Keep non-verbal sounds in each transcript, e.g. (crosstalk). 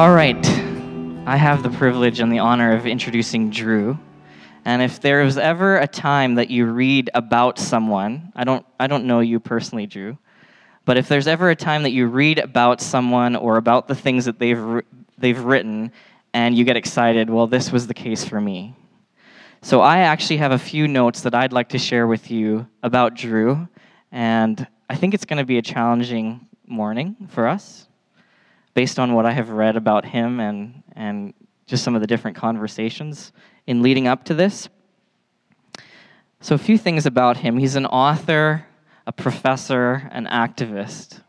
All right. I have the privilege and the honor of introducing Drew. And if there was ever a time that you read about someone, I don't, I don't know you personally, Drew, but if there's ever a time that you read about someone or about the things that they've, they've written and you get excited, well, this was the case for me. So I actually have a few notes that I'd like to share with you about Drew, and I think it's going to be a challenging morning for us based on what I have read about him and, and just some of the different conversations in leading up to this. So, a few things about him. He's an author, a professor, an activist.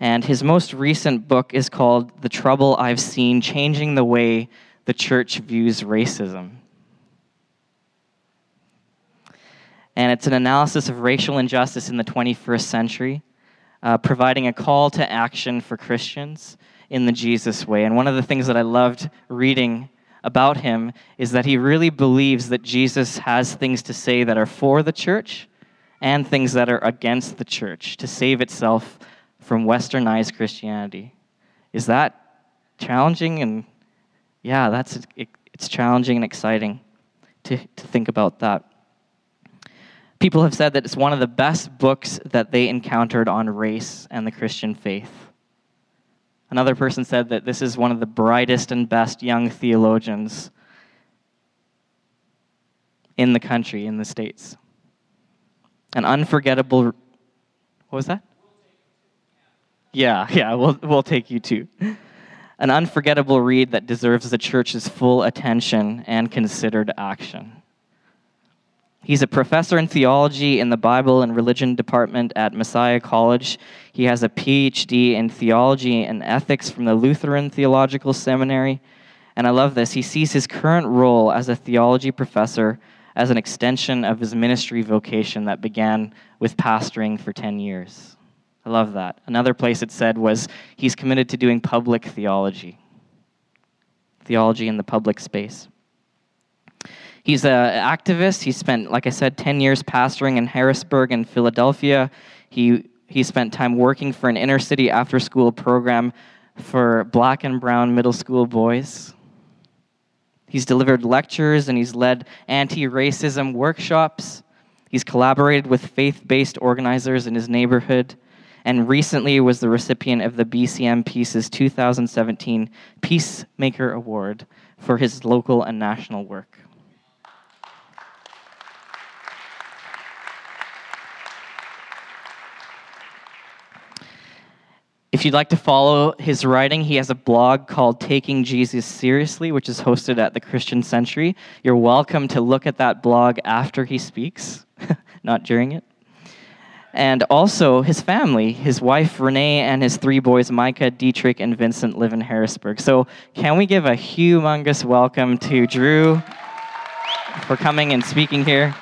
And his most recent book is called The Trouble I've Seen Changing the Way the Church Views Racism. And it's an analysis of racial injustice in the 21st century uh, providing a call to action for Christians in the Jesus way. And one of the things that I loved reading about him is that he really believes that Jesus has things to say that are for the church and things that are against the church to save itself from westernized Christianity. Is that challenging? And yeah, that's it, it's challenging and exciting to, to think about that. People have said that it's one of the best books that they encountered on race and the Christian faith. Another person said that this is one of the brightest and best young theologians in the country, in the States. An unforgettable. What was that? Yeah, yeah, we'll, we'll take you too. An unforgettable read that deserves the church's full attention and considered action. He's a professor in theology in the Bible and Religion department at Messiah College. He has a PhD in theology and ethics from the Lutheran Theological Seminary. And I love this. He sees his current role as a theology professor as an extension of his ministry vocation that began with pastoring for 10 years. I love that. Another place it said was he's committed to doing public theology, theology in the public space. He's an activist. He spent, like I said, 10 years pastoring in Harrisburg and Philadelphia. He, he spent time working for an inner city after school program for black and brown middle school boys. He's delivered lectures and he's led anti racism workshops. He's collaborated with faith based organizers in his neighborhood and recently was the recipient of the BCM Peace's 2017 Peacemaker Award for his local and national work. If you'd like to follow his writing, he has a blog called Taking Jesus Seriously, which is hosted at the Christian Century. You're welcome to look at that blog after he speaks, (laughs) not during it. And also, his family, his wife Renee, and his three boys, Micah, Dietrich, and Vincent, live in Harrisburg. So, can we give a humongous welcome to Drew for coming and speaking here?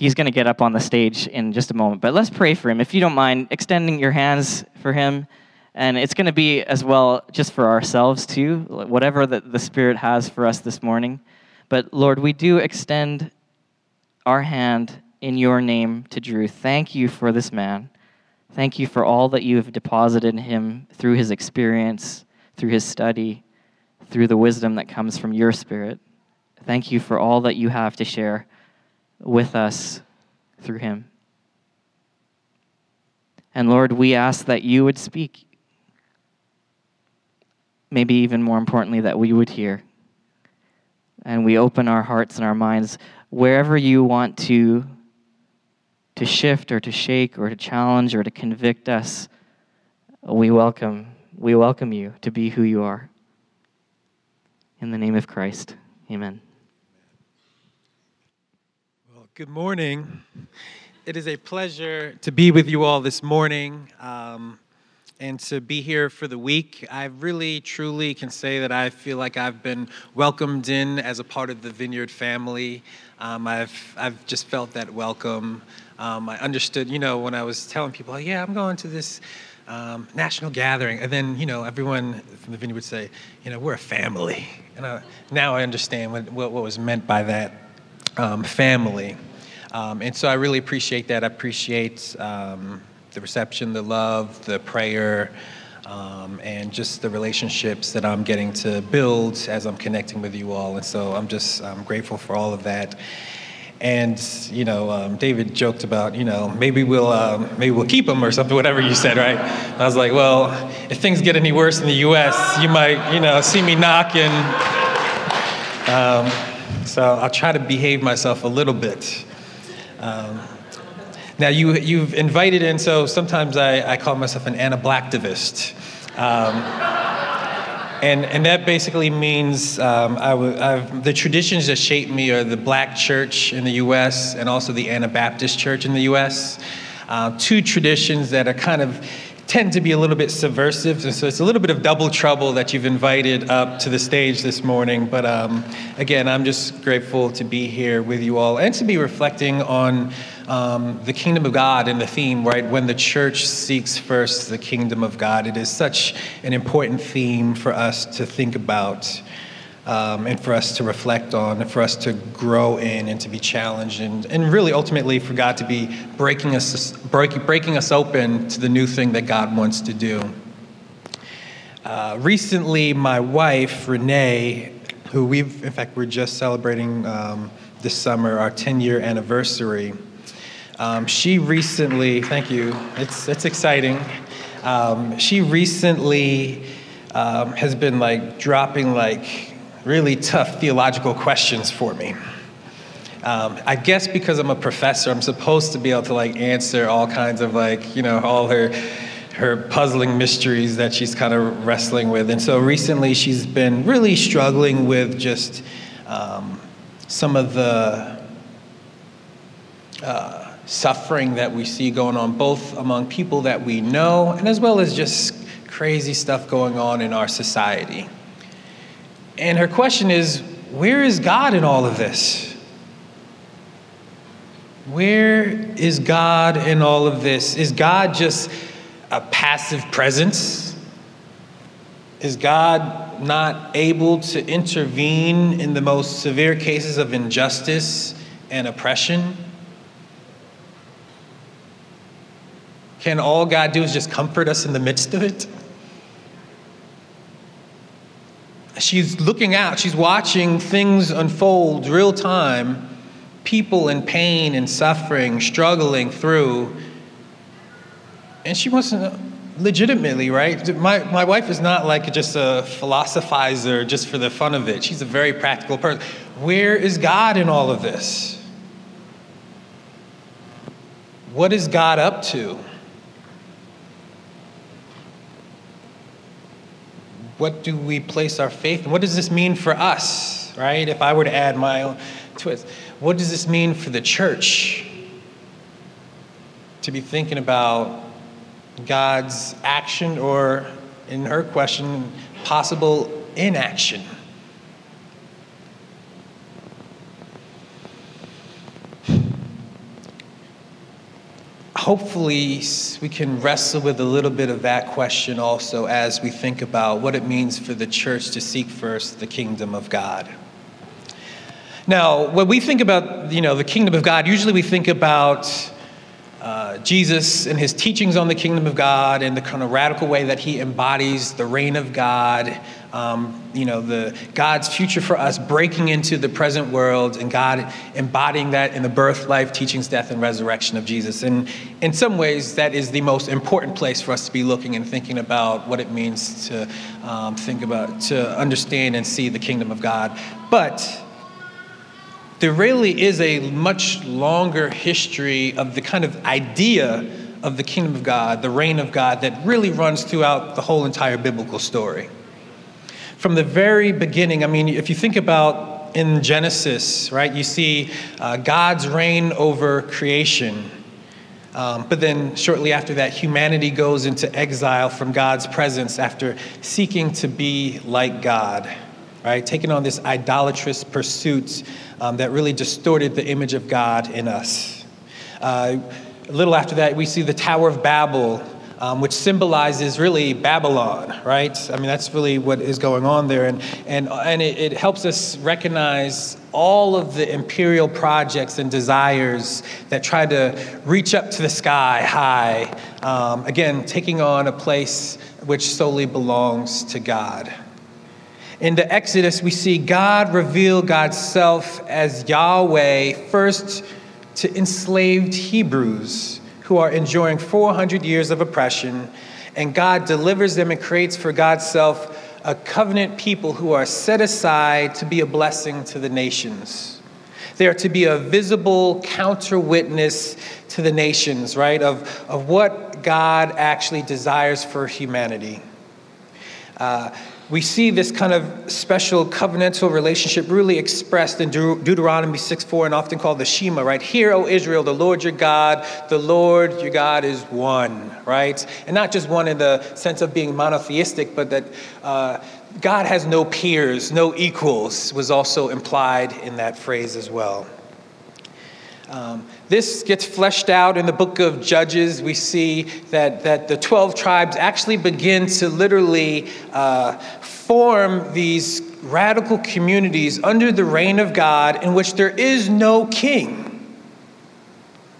He's going to get up on the stage in just a moment, but let's pray for him. If you don't mind extending your hands for him, and it's going to be as well just for ourselves too, whatever the, the Spirit has for us this morning. But Lord, we do extend our hand in your name to Drew. Thank you for this man. Thank you for all that you have deposited in him through his experience, through his study, through the wisdom that comes from your Spirit. Thank you for all that you have to share with us through him. And Lord, we ask that you would speak. Maybe even more importantly, that we would hear. And we open our hearts and our minds wherever you want to, to shift or to shake or to challenge or to convict us. We welcome, we welcome you to be who you are. In the name of Christ, amen. Good morning. It is a pleasure to be with you all this morning um, and to be here for the week. I really, truly can say that I feel like I've been welcomed in as a part of the Vineyard family. Um, I've, I've just felt that welcome. Um, I understood, you know, when I was telling people, oh, yeah, I'm going to this um, national gathering. And then, you know, everyone from the Vineyard would say, you know, we're a family. And I, now I understand what, what, what was meant by that um, family. Um, and so I really appreciate that. I appreciate um, the reception, the love, the prayer, um, and just the relationships that I'm getting to build as I'm connecting with you all. And so I'm just I'm grateful for all of that. And you know, um, David joked about, you know, maybe we'll um, maybe we'll keep him or something, whatever you said, right? And I was like, well, if things get any worse in the U.S., you might, you know, see me knocking. So I'll try to behave myself a little bit. Um, now you you've invited in, so sometimes I, I call myself an Anablacktivist. Um, and, and that basically means um, the traditions that shape me are the black church in the US and also the Anabaptist church in the US. Uh, two traditions that are kind of tend to be a little bit subversive. And so it's a little bit of double trouble that you've invited up to the stage this morning. But um, again, I'm just grateful to be here with you all and to be reflecting on um, the kingdom of God and the theme, right? When the church seeks first the kingdom of God, it is such an important theme for us to think about um, and for us to reflect on, and for us to grow in and to be challenged, and, and really ultimately for God to be breaking us, break, breaking us open to the new thing that God wants to do. Uh, recently, my wife, Renee, who we've, in fact, we're just celebrating um, this summer our 10 year anniversary. Um, she recently, thank you, it's, it's exciting. Um, she recently um, has been like dropping like really tough theological questions for me. Um, I guess because I'm a professor, I'm supposed to be able to like answer all kinds of like, you know, all her her puzzling mysteries that she's kind of wrestling with. And so recently she's been really struggling with just um, some of the uh, suffering that we see going on, both among people that we know and as well as just crazy stuff going on in our society. And her question is where is God in all of this? Where is God in all of this? Is God just a passive presence? Is God not able to intervene in the most severe cases of injustice and oppression? Can all God do is just comfort us in the midst of it? She's looking out, she's watching things unfold real time, people in pain and suffering, struggling through. And she wants to know, legitimately, right? My, my wife is not like just a philosophizer just for the fun of it. She's a very practical person. Where is God in all of this? What is God up to? What do we place our faith? What does this mean for us, right? If I were to add my own twist, what does this mean for the church? To be thinking about God's action or, in her question, possible inaction. Hopefully we can wrestle with a little bit of that question also as we think about what it means for the church to seek first the kingdom of God. Now, when we think about, you know, the kingdom of God, usually we think about uh, Jesus and his teachings on the kingdom of God and the kind of radical way that he embodies the reign of God, um, you know, the God's future for us breaking into the present world and God embodying that in the birth, life, teachings, death, and resurrection of Jesus. And in some ways, that is the most important place for us to be looking and thinking about what it means to um, think about, to understand and see the kingdom of God. But there really is a much longer history of the kind of idea of the kingdom of God, the reign of God, that really runs throughout the whole entire biblical story. From the very beginning, I mean, if you think about in Genesis, right, you see uh, God's reign over creation. Um, but then shortly after that, humanity goes into exile from God's presence after seeking to be like God, right? Taking on this idolatrous pursuit um, that really distorted the image of God in us. Uh, a little after that, we see the Tower of Babel um, which symbolizes really Babylon, right? I mean, that's really what is going on there. And, and, and it, it helps us recognize all of the imperial projects and desires that try to reach up to the sky high, um, again, taking on a place which solely belongs to God. In the Exodus, we see God reveal God's self as Yahweh first to enslaved Hebrews who are enduring 400 years of oppression, and God delivers them and creates for God's self a covenant people who are set aside to be a blessing to the nations. They are to be a visible counter witness to the nations, right, of, of what God actually desires for humanity. Uh, we see this kind of special covenantal relationship really expressed in Deut- Deuteronomy 6 4 and often called the Shema, right? Hear, O Israel, the Lord your God, the Lord your God is one, right? And not just one in the sense of being monotheistic, but that uh, God has no peers, no equals, was also implied in that phrase as well. Um, this gets fleshed out in the book of Judges. We see that, that the 12 tribes actually begin to literally uh, form these radical communities under the reign of God in which there is no king.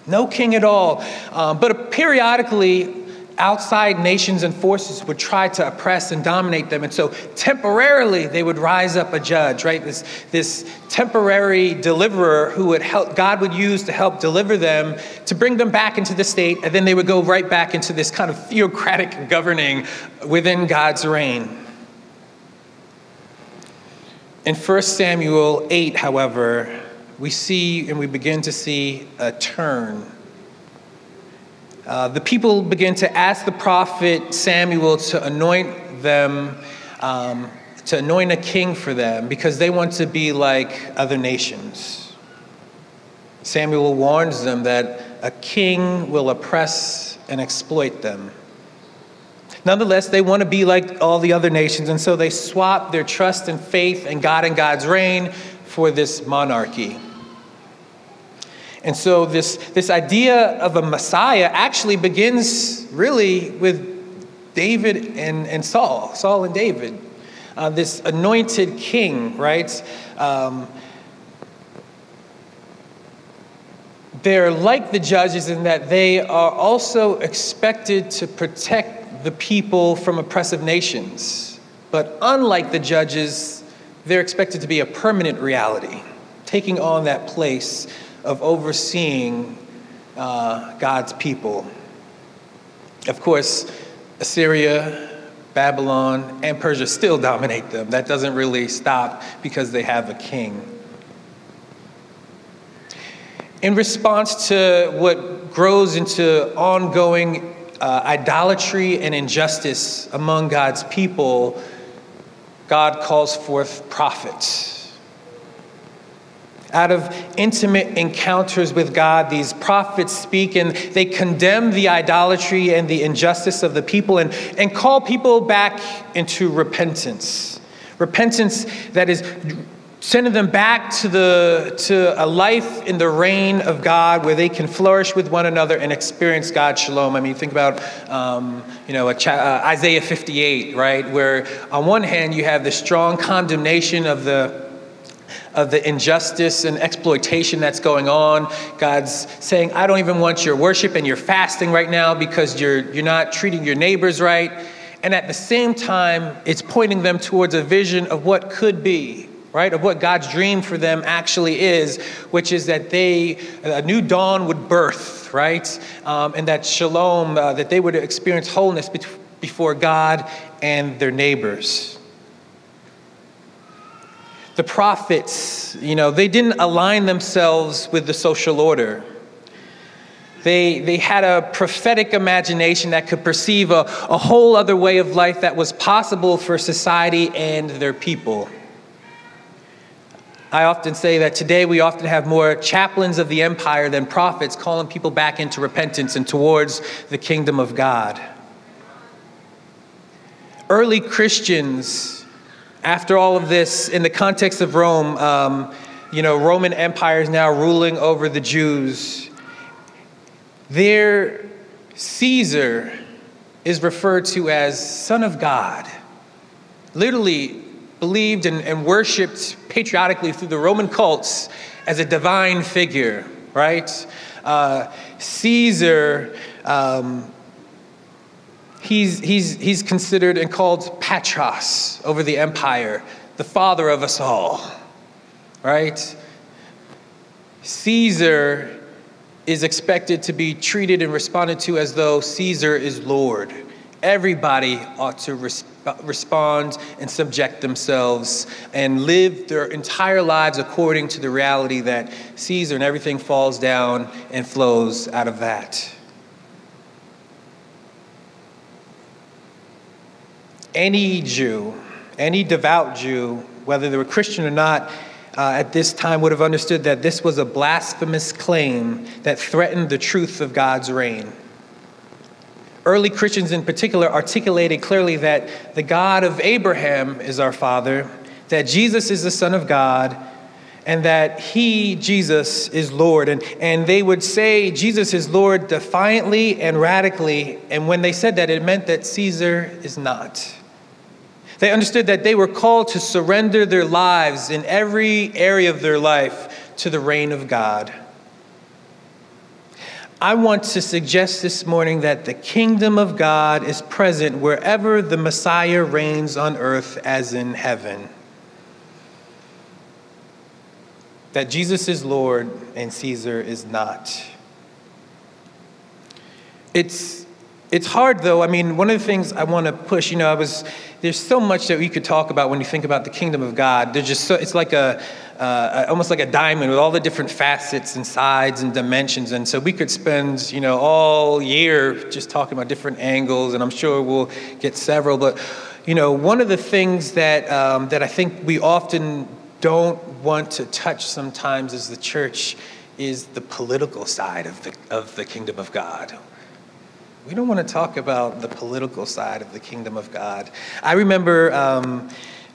No king at all. Um, but periodically, outside nations and forces would try to oppress and dominate them. And so temporarily they would rise up a judge, right? This, this temporary deliverer who would help, God would use to help deliver them to bring them back into the state. And then they would go right back into this kind of theocratic governing within God's reign. In 1 Samuel 8, however, we see and we begin to see a turn uh, the people begin to ask the prophet Samuel to anoint them, um, to anoint a king for them, because they want to be like other nations. Samuel warns them that a king will oppress and exploit them. Nonetheless, they want to be like all the other nations, and so they swap their trust and faith in God and God's reign for this monarchy. And so, this, this idea of a Messiah actually begins really with David and, and Saul, Saul and David. Uh, this anointed king, right? Um, they're like the judges in that they are also expected to protect the people from oppressive nations. But unlike the judges, they're expected to be a permanent reality, taking on that place of overseeing uh, God's people. Of course, Assyria, Babylon, and Persia still dominate them. That doesn't really stop because they have a king. In response to what grows into ongoing uh, idolatry and injustice among God's people, God calls forth prophets out of intimate encounters with God, these prophets speak and they condemn the idolatry and the injustice of the people and, and call people back into repentance. Repentance that is sending them back to, the, to a life in the reign of God where they can flourish with one another and experience God's shalom. I mean, think about, um, you know, uh, Isaiah 58, right? Where on one hand you have the strong condemnation of the of the injustice and exploitation that's going on. God's saying, I don't even want your worship and your fasting right now because you're, you're not treating your neighbors right. And at the same time, it's pointing them towards a vision of what could be, right? Of what God's dream for them actually is, which is that they, a new dawn would birth, right? Um, and that shalom, uh, that they would experience wholeness before God and their neighbors the prophets, you know, they didn't align themselves with the social order. They, they had a prophetic imagination that could perceive a, a whole other way of life that was possible for society and their people. I often say that today we often have more chaplains of the empire than prophets calling people back into repentance and towards the kingdom of God. Early Christians after all of this, in the context of Rome, um, you know, Roman Empire is now ruling over the Jews. Their Caesar is referred to as Son of God. Literally believed and, and worshiped patriotically through the Roman cults as a divine figure, right? Uh, Caesar, um, he's, he's, he's considered and called Patros over the empire, the father of us all, right? Caesar is expected to be treated and responded to as though Caesar is Lord. Everybody ought to res- respond and subject themselves and live their entire lives according to the reality that Caesar and everything falls down and flows out of that. Any Jew, any devout Jew, whether they were Christian or not, uh, at this time would have understood that this was a blasphemous claim that threatened the truth of God's reign. Early Christians, in particular, articulated clearly that the God of Abraham is our Father, that Jesus is the Son of God, and that He, Jesus, is Lord. And, and they would say Jesus is Lord defiantly and radically. And when they said that, it meant that Caesar is not. They understood that they were called to surrender their lives in every area of their life to the reign of God. I want to suggest this morning that the kingdom of God is present wherever the Messiah reigns on earth as in heaven. That Jesus is Lord and Caesar is not. It's, it's hard though. I mean, one of the things I want to push, you know, I was there's so much that we could talk about when you think about the kingdom of God. There's just so, it's like a, uh, almost like a diamond with all the different facets and sides and dimensions. And so we could spend, you know, all year just talking about different angles, and I'm sure we'll get several. But, you know, one of the things that, um, that I think we often don't want to touch sometimes as the church is the political side of the, of the kingdom of God we don't want to talk about the political side of the kingdom of God. I remember um,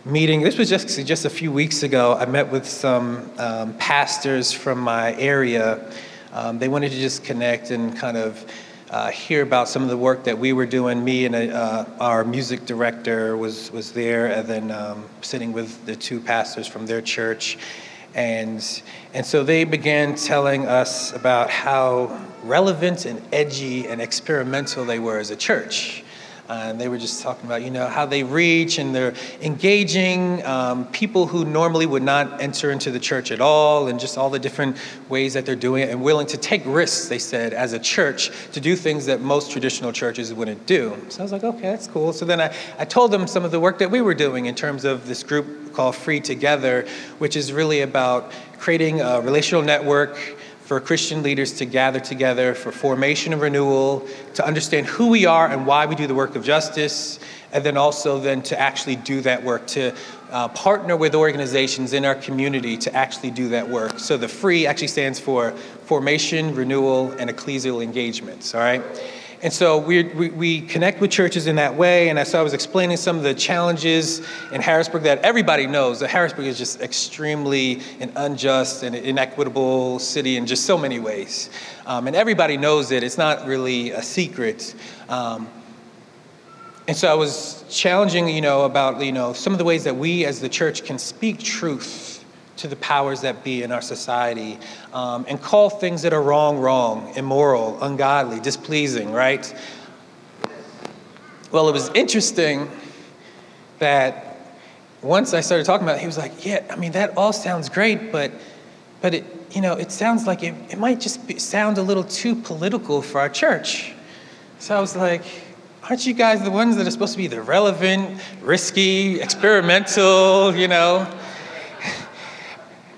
meeting, this was just, just a few weeks ago, I met with some um, pastors from my area. Um, they wanted to just connect and kind of uh, hear about some of the work that we were doing. Me and uh, our music director was, was there, and then um, sitting with the two pastors from their church. And, and so they began telling us about how relevant and edgy and experimental they were as a church. Uh, and they were just talking about, you know, how they reach and they're engaging um, people who normally would not enter into the church at all, and just all the different ways that they're doing it, and willing to take risks, they said, as a church to do things that most traditional churches wouldn't do. So I was like, okay, that's cool. So then I, I told them some of the work that we were doing in terms of this group called Free Together, which is really about creating a relational network for Christian leaders to gather together for formation and renewal, to understand who we are and why we do the work of justice, and then also then to actually do that work, to uh, partner with organizations in our community to actually do that work. So the FREE actually stands for Formation, Renewal, and Ecclesial Engagements, all right? And so we, we, connect with churches in that way. And so I was explaining some of the challenges in Harrisburg that everybody knows that Harrisburg is just extremely an unjust and inequitable city in just so many ways. Um, and everybody knows it, it's not really a secret. Um, and so I was challenging, you know, about, you know, some of the ways that we as the church can speak truth to the powers that be in our society um, and call things that are wrong, wrong, immoral, ungodly, displeasing, right? Well, it was interesting that once I started talking about it, he was like, Yeah, I mean, that all sounds great, but, but it, you know, it sounds like it, it might just be, sound a little too political for our church. So I was like, Aren't you guys the ones that are supposed to be the relevant, risky, experimental, you know?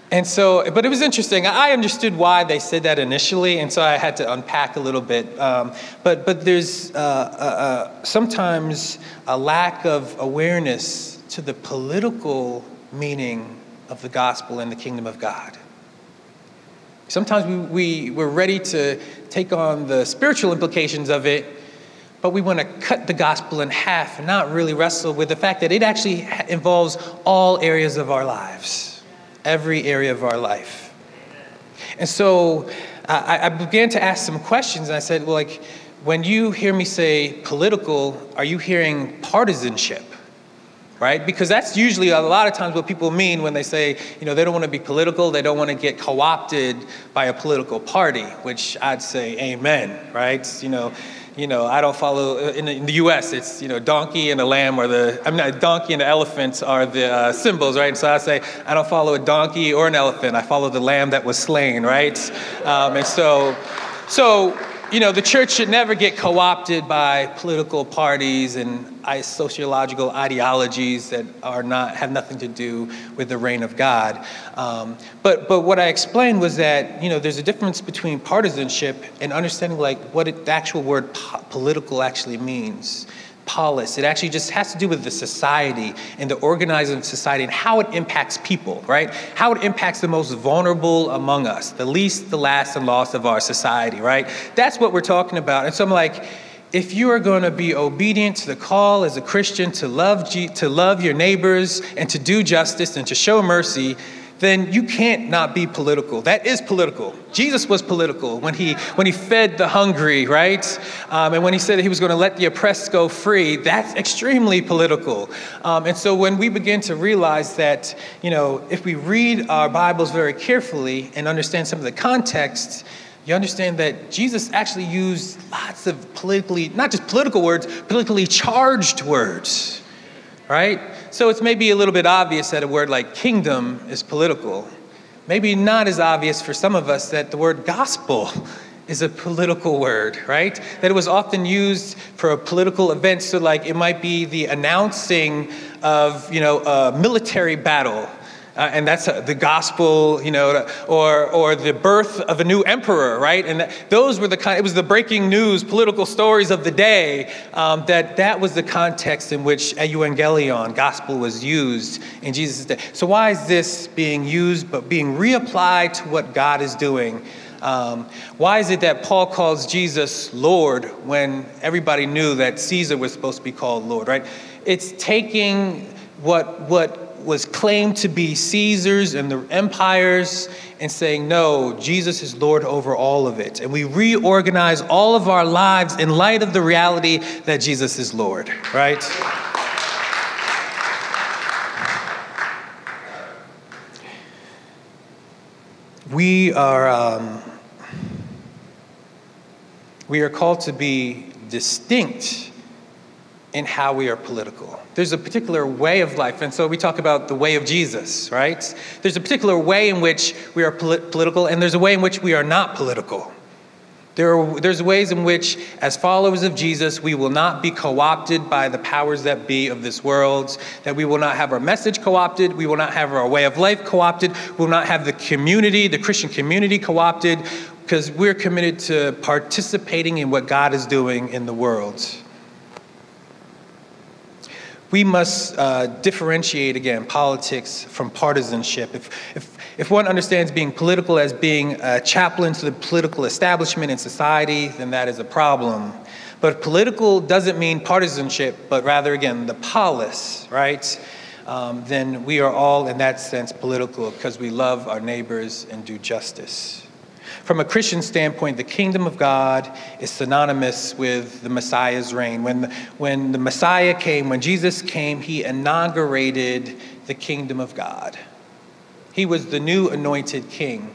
And so, but it was interesting. I understood why they said that initially, and so I had to unpack a little bit. Um, but, but there's uh, uh, uh, sometimes a lack of awareness to the political meaning of the gospel and the kingdom of God. Sometimes we, we, we're ready to take on the spiritual implications of it, but we want to cut the gospel in half and not really wrestle with the fact that it actually involves all areas of our lives every area of our life. And so I, I began to ask some questions, and I said, well, like, when you hear me say political, are you hearing partisanship? Right? Because that's usually a lot of times what people mean when they say, you know, they don't want to be political, they don't want to get co opted by a political party, which I'd say, amen, right? You know, you know, I don't follow, in the, in the US, it's, you know, donkey and a lamb are the, I'm not, donkey and the elephants are the uh, symbols, right? And so I say, I don't follow a donkey or an elephant, I follow the lamb that was slain, right? Um, and so, so you know, the church should never get co opted by political parties and sociological ideologies that are not, have nothing to do with the reign of God. Um, but, but what I explained was that, you know, there's a difference between partisanship and understanding like what it, the actual word po- political actually means polis. It actually just has to do with the society and the organizing of society and how it impacts people, right? How it impacts the most vulnerable among us, the least, the last, and lost of our society, right? That's what we're talking about. And so I'm like, if you are going to be obedient to the call as a Christian to love, to love your neighbors and to do justice and to show mercy, then you can't not be political. That is political. Jesus was political when he when he fed the hungry, right? Um, and when he said that he was going to let the oppressed go free. That's extremely political. Um, and so when we begin to realize that, you know, if we read our Bibles very carefully and understand some of the context, you understand that Jesus actually used lots of politically, not just political words, politically charged words, right? So it's maybe a little bit obvious that a word like kingdom is political. Maybe not as obvious for some of us that the word gospel (laughs) is a political word, right? That it was often used for a political event. So, like, it might be the announcing of, you know, a military battle uh, and that's uh, the gospel, you know, or, or the birth of a new emperor, right? And that, those were the kind, it was the breaking news, political stories of the day, um, that that was the context in which euangelion, gospel, was used in Jesus' day. So why is this being used but being reapplied to what God is doing? Um, why is it that Paul calls Jesus Lord when everybody knew that Caesar was supposed to be called Lord, right? It's taking what, what was claimed to be Caesar's and the empires and saying, no, Jesus is Lord over all of it. And we reorganize all of our lives in light of the reality that Jesus is Lord, right? We are, um, we are called to be distinct in how we are political. There's a particular way of life, and so we talk about the way of Jesus, right? There's a particular way in which we are polit- political, and there's a way in which we are not political. There are, there's ways in which, as followers of Jesus, we will not be co opted by the powers that be of this world, that we will not have our message co opted, we will not have our way of life co opted, we will not have the community, the Christian community co opted, because we're committed to participating in what God is doing in the world we must uh, differentiate again politics from partisanship. If, if, if one understands being political as being a chaplain to the political establishment in society, then that is a problem. But political doesn't mean partisanship, but rather, again, the polis, right? Um, then we are all, in that sense, political because we love our neighbors and do justice. From a Christian standpoint, the kingdom of God is synonymous with the Messiah's reign. When the, when the Messiah came, when Jesus came, he inaugurated the kingdom of God. He was the new anointed king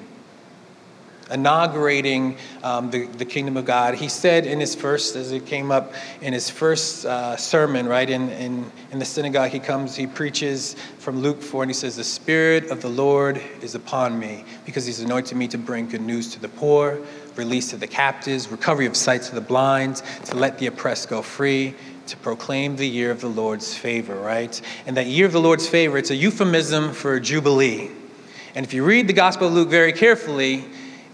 inaugurating um, the, the kingdom of God. He said in his first, as it came up in his first uh, sermon, right, in, in, in the synagogue, he comes, he preaches from Luke 4, and he says, The Spirit of the Lord is upon me because he's anointed me to bring good news to the poor, release to the captives, recovery of sight to the blind, to let the oppressed go free, to proclaim the year of the Lord's favor, right? And that year of the Lord's favor, it's a euphemism for a Jubilee. And if you read the Gospel of Luke very carefully,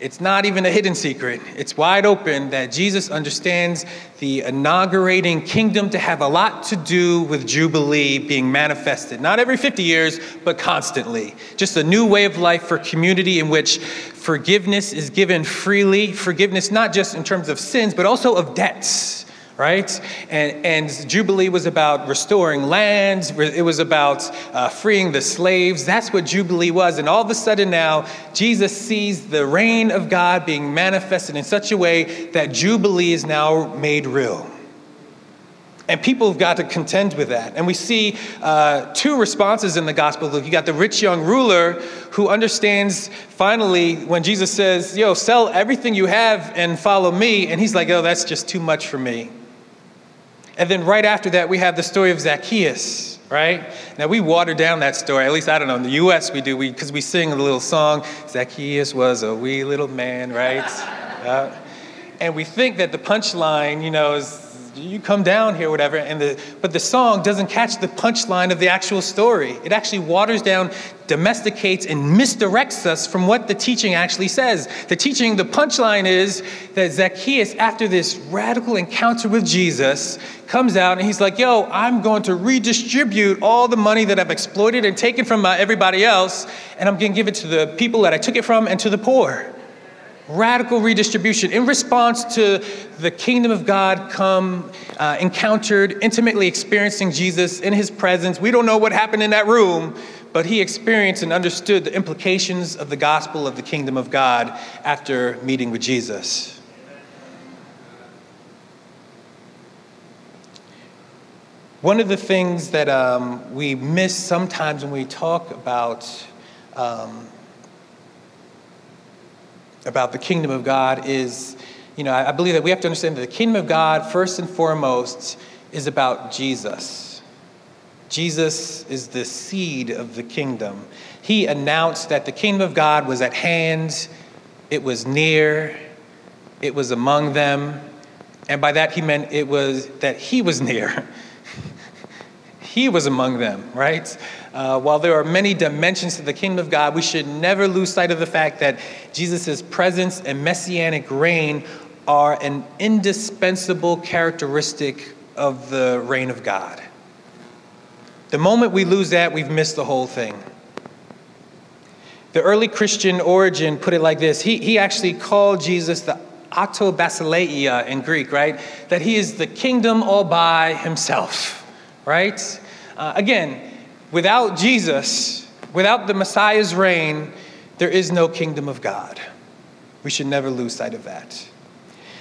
it's not even a hidden secret. It's wide open that Jesus understands the inaugurating kingdom to have a lot to do with Jubilee being manifested, not every 50 years, but constantly. Just a new way of life for community in which forgiveness is given freely. Forgiveness not just in terms of sins, but also of debts, right? And, and Jubilee was about restoring lands, it was about uh, freeing the slaves. That's what Jubilee was. And all of a sudden now, Jesus sees the reign of God being manifested in such a way that Jubilee is now made real. And people have got to contend with that. And we see uh, two responses in the Gospel Luke. You got the rich young ruler who understands finally when Jesus says, Yo, sell everything you have and follow me. And he's like, Oh, that's just too much for me. And then right after that, we have the story of Zacchaeus, right? Now, we water down that story. At least, I don't know, in the U.S. we do, because we, we sing a little song Zacchaeus was a wee little man, right? (laughs) Uh, and we think that the punchline, you know, is you come down here, whatever, and the, but the song doesn't catch the punchline of the actual story. It actually waters down, domesticates, and misdirects us from what the teaching actually says. The teaching, the punchline is that Zacchaeus, after this radical encounter with Jesus, comes out and he's like, Yo, I'm going to redistribute all the money that I've exploited and taken from uh, everybody else, and I'm going to give it to the people that I took it from and to the poor radical redistribution in response to the kingdom of God come uh, encountered, intimately experiencing Jesus in his presence. We don't know what happened in that room, but he experienced and understood the implications of the gospel of the kingdom of God after meeting with Jesus. One of the things that um, we miss sometimes when we talk about um, about the kingdom of God is, you know, I believe that we have to understand that the kingdom of God, first and foremost, is about Jesus. Jesus is the seed of the kingdom. He announced that the kingdom of God was at hand, it was near, it was among them. And by that, he meant it was that he was (laughs) near. He was among them, right? Uh, while there are many dimensions to the kingdom of God, we should never lose sight of the fact that Jesus' presence and messianic reign are an indispensable characteristic of the reign of God. The moment we lose that, we've missed the whole thing. The early Christian Origen put it like this he, he actually called Jesus the auto basileia in Greek, right? That he is the kingdom all by himself, right? Uh, again, Without Jesus, without the Messiah's reign, there is no kingdom of God. We should never lose sight of that.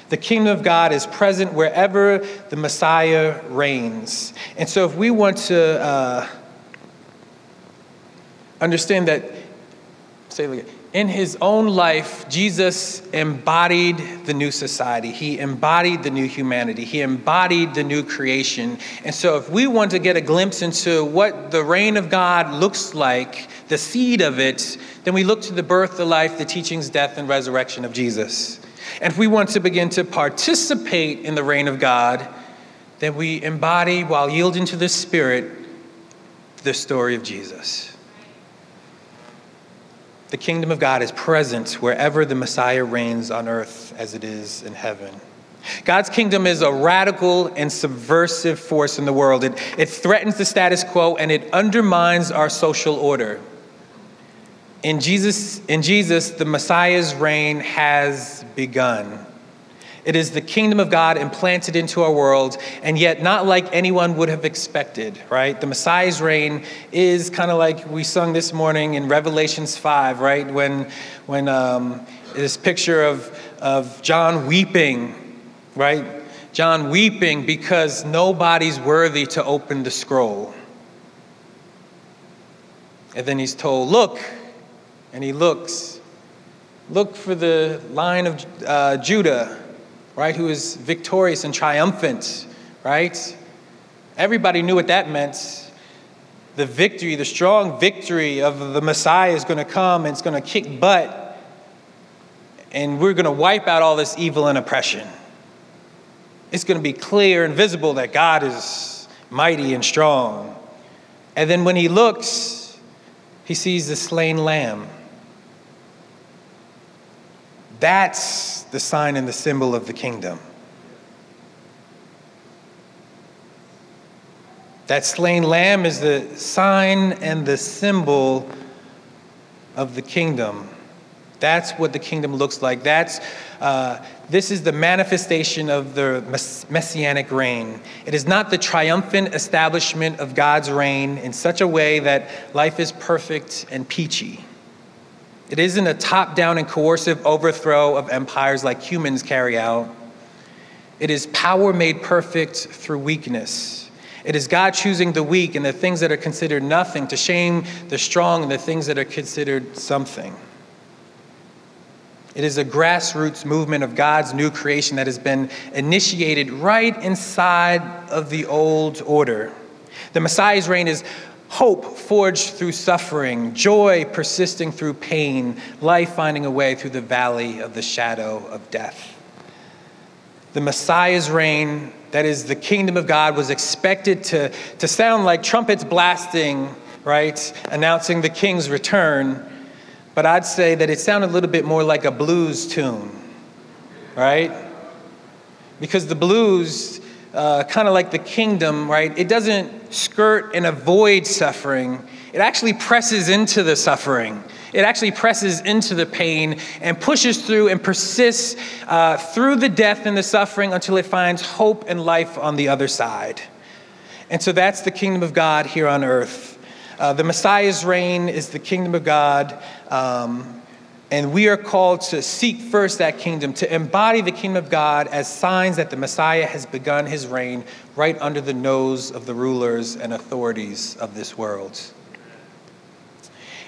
The kingdom of God is present wherever the Messiah reigns. And so, if we want to uh, understand that, say it again, in his own life, Jesus embodied the new society. He embodied the new humanity. He embodied the new creation. And so, if we want to get a glimpse into what the reign of God looks like, the seed of it, then we look to the birth, the life, the teachings, death, and resurrection of Jesus. And if we want to begin to participate in the reign of God, then we embody, while yielding to the Spirit, the story of Jesus. The kingdom of God is present wherever the Messiah reigns on earth as it is in heaven. God's kingdom is a radical and subversive force in the world. It, it threatens the status quo and it undermines our social order. In Jesus, in Jesus, the Messiah's reign has begun. It is the kingdom of God implanted into our world, and yet not like anyone would have expected, right? The Messiah's reign is kind of like we sung this morning in Revelations 5, right? When, when um, this picture of, of John weeping, right? John weeping because nobody's worthy to open the scroll. And then he's told, Look, and he looks. Look for the line of uh, Judah right? Who is victorious and triumphant, right? Everybody knew what that meant. The victory, the strong victory of the Messiah is going to come and it's going to kick butt, and we're going to wipe out all this evil and oppression. It's going to be clear and visible that God is mighty and strong. And then when he looks, he sees the slain lamb. That's the sign and the symbol of the kingdom. That slain lamb is the sign and the symbol of the kingdom. That's what the kingdom looks like. That's, uh, this is the manifestation of the messianic reign. It is not the triumphant establishment of God's reign in such a way that life is perfect and peachy. It isn't a top down and coercive overthrow of empires like humans carry out. It is power made perfect through weakness. It is God choosing the weak and the things that are considered nothing to shame the strong and the things that are considered something. It is a grassroots movement of God's new creation that has been initiated right inside of the old order. The Messiah's reign is hope forged through suffering, joy persisting through pain, life finding a way through the valley of the shadow of death. The Messiah's reign, that is, the kingdom of God, was expected to, to sound like trumpets blasting, right, announcing the king's return but I'd say that it sounded a little bit more like a blues tune, right? Because the blues, uh, kind of like the kingdom, right? It doesn't skirt and avoid suffering, it actually presses into the suffering. It actually presses into the pain and pushes through and persists uh, through the death and the suffering until it finds hope and life on the other side. And so that's the kingdom of God here on earth. Uh, the Messiah's reign is the kingdom of God. Um, and we are called to seek first that kingdom, to embody the kingdom of God as signs that the Messiah has begun his reign right under the nose of the rulers and authorities of this world.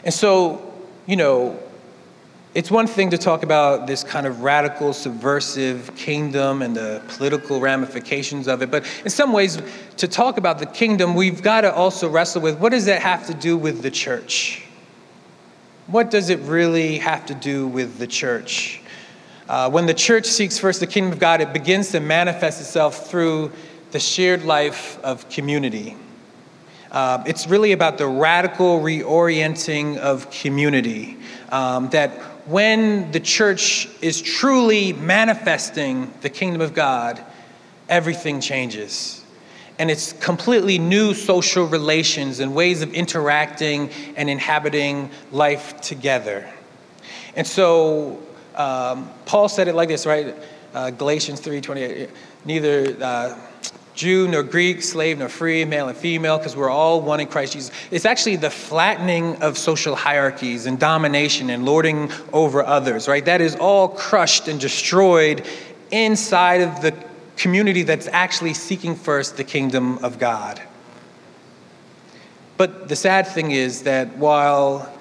And so, you know, it's one thing to talk about this kind of radical, subversive kingdom and the political ramifications of it, but in some ways, to talk about the kingdom, we've got to also wrestle with what does that have to do with the church? What does it really have to do with the church? Uh, when the church seeks first the kingdom of God, it begins to manifest itself through the shared life of community. Uh, it's really about the radical reorienting of community. Um, that when the church is truly manifesting the kingdom of God, everything changes. And it's completely new social relations and ways of interacting and inhabiting life together. And so um, Paul said it like this, right? Uh, Galatians 3:28. Neither uh, Jew nor Greek, slave nor free, male and female, because we're all one in Christ Jesus. It's actually the flattening of social hierarchies and domination and lording over others, right? That is all crushed and destroyed inside of the community that's actually seeking first the kingdom of God. But the sad thing is that while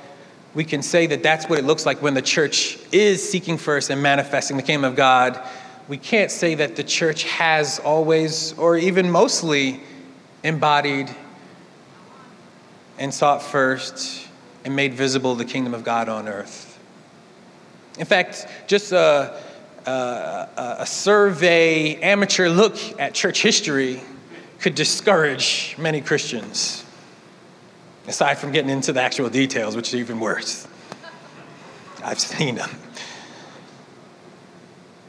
we can say that that's what it looks like when the church is seeking first and manifesting the kingdom of God, we can't say that the church has always, or even mostly, embodied and sought first and made visible the kingdom of God on earth. In fact, just a, Uh, a, a survey, amateur look at church history could discourage many Christians, aside from getting into the actual details, which is even worse. I've seen them.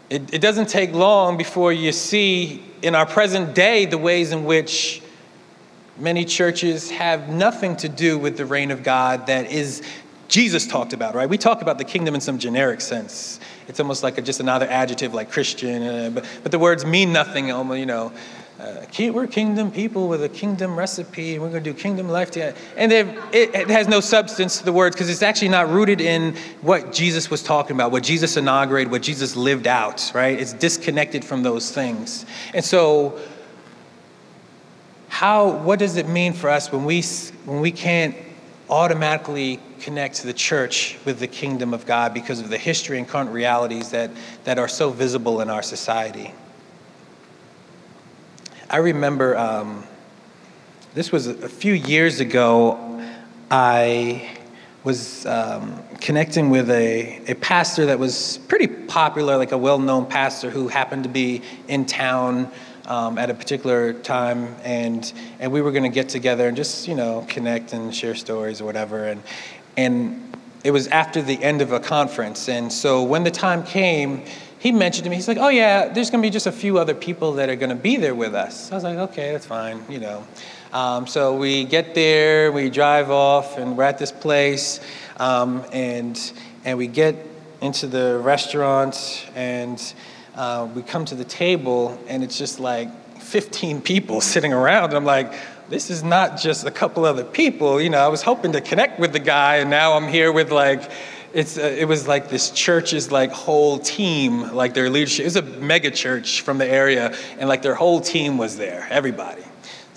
It, it doesn't take long before you see in our present day the ways in which many churches have nothing to do with the reign of God that is Jesus talked about, right? We talk about the kingdom in some generic sense. It's almost like a, just another adjective like Christian, uh, but, but the words mean nothing, you know uh, we're kingdom people with a kingdom recipe, we're going to do kingdom life together. And it, it has no substance to the words because it's actually not rooted in what Jesus was talking about, what Jesus inaugurated, what Jesus lived out, right? It's disconnected from those things. And so, how, what does it mean for us when we, when we can't automatically connect to the church with the kingdom of God because of the history and current realities that, that are so visible in our society? I remember um, this was a few years ago. I was um, connecting with a, a pastor that was pretty popular, like a well known pastor who happened to be in town um, at a particular time. And, and we were going to get together and just, you know, connect and share stories or whatever. And, and it was after the end of a conference. And so when the time came, he mentioned to me, he's like, oh yeah, there's going to be just a few other people that are going to be there with us. I was like, okay, that's fine, you know. Um, so we get there, we drive off, and we're at this place, um, and and we get into the restaurant and uh, we come to the table and it's just like 15 people (laughs) sitting around. I'm like, this is not just a couple other people. You know, I was hoping to connect with the guy, and now I'm here with like, it's uh, it was like this church's like whole team, like their leadership. It was a mega church from the area, and like their whole team was there, everybody.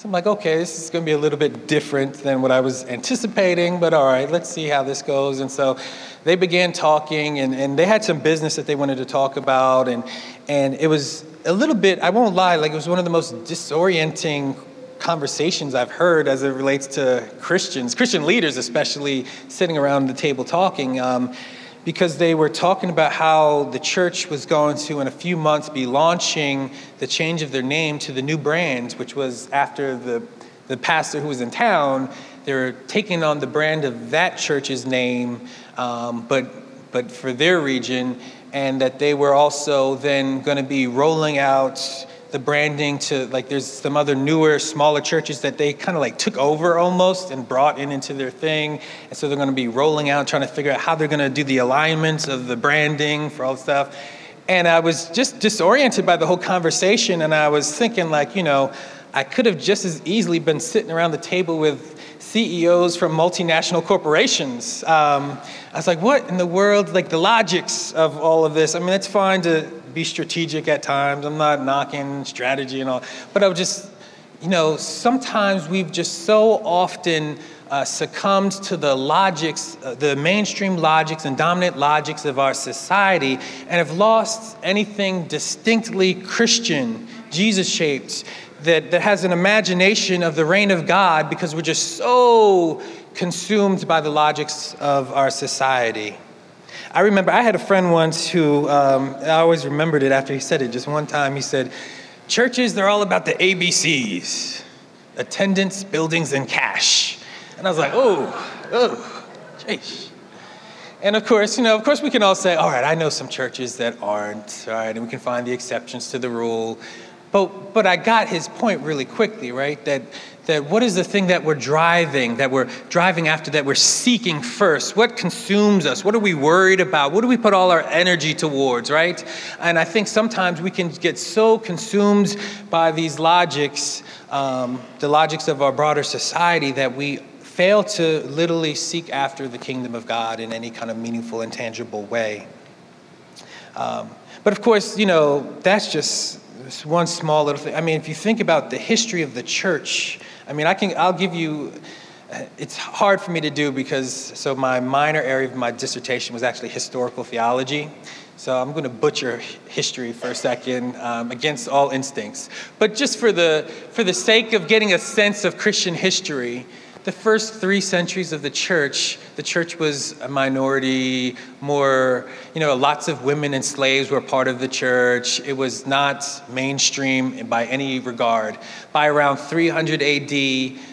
So I'm like, okay, this is going to be a little bit different than what I was anticipating, but all right, let's see how this goes. And so they began talking, and, and they had some business that they wanted to talk about, and and it was a little bit. I won't lie, like it was one of the most disorienting conversations I've heard as it relates to Christians, Christian leaders especially, sitting around the table talking, um, because they were talking about how the church was going to, in a few months, be launching the change of their name to the new brand, which was after the, the pastor who was in town. They were taking on the brand of that church's name, um, but, but for their region, and that they were also then going to be rolling out the branding to like there's some other newer smaller churches that they kind of like took over almost and brought in into their thing. And so they're going to be rolling out trying to figure out how they're going to do the alignments of the branding for all the stuff. And i was just disoriented by the whole conversation and i was thinking like you know i could have just as easily been sitting around the table with CEOs from multinational corporations. Um, I was like, what in the world? Like the logics of all of this. I mean, it's fine to be strategic at times. I'm not knocking strategy and all, but I was just, you know, sometimes we've just so often uh, succumbed to the logics, uh, the mainstream logics and dominant logics of our society, and have lost anything distinctly Christian, Jesus shaped, that, that has an imagination of the reign of God because we're just so consumed by the logics of our society. I remember I had a friend once who, um, I always remembered it after he said it just one time. He said, Churches, they're all about the ABCs attendance, buildings, and cash. And I was like, oh, oh, jeez. And of course, you know, of course, we can all say, all right, I know some churches that aren't, all right, and we can find the exceptions to the rule. But, but I got his point really quickly, right? That, that what is the thing that we're driving, that we're driving after, that we're seeking first? What consumes us? What are we worried about? What do we put all our energy towards, right? And I think sometimes we can get so consumed by these logics, um, the logics of our broader society, that we fail to literally seek after the kingdom of God in any kind of meaningful and tangible way. Um, but of course, you know, that's just one small little thing. I mean, if you think about the history of the church, I mean, I can, I'll give you, it's hard for me to do because, so my minor area of my dissertation was actually historical theology. So I'm going to butcher history for a second um, against all instincts. But just for the, for the sake of getting a sense of Christian history, the first three centuries of the church, the church was a minority, more, you know, lots of women and slaves were part of the church. It was not mainstream by any regard. By around 300 AD,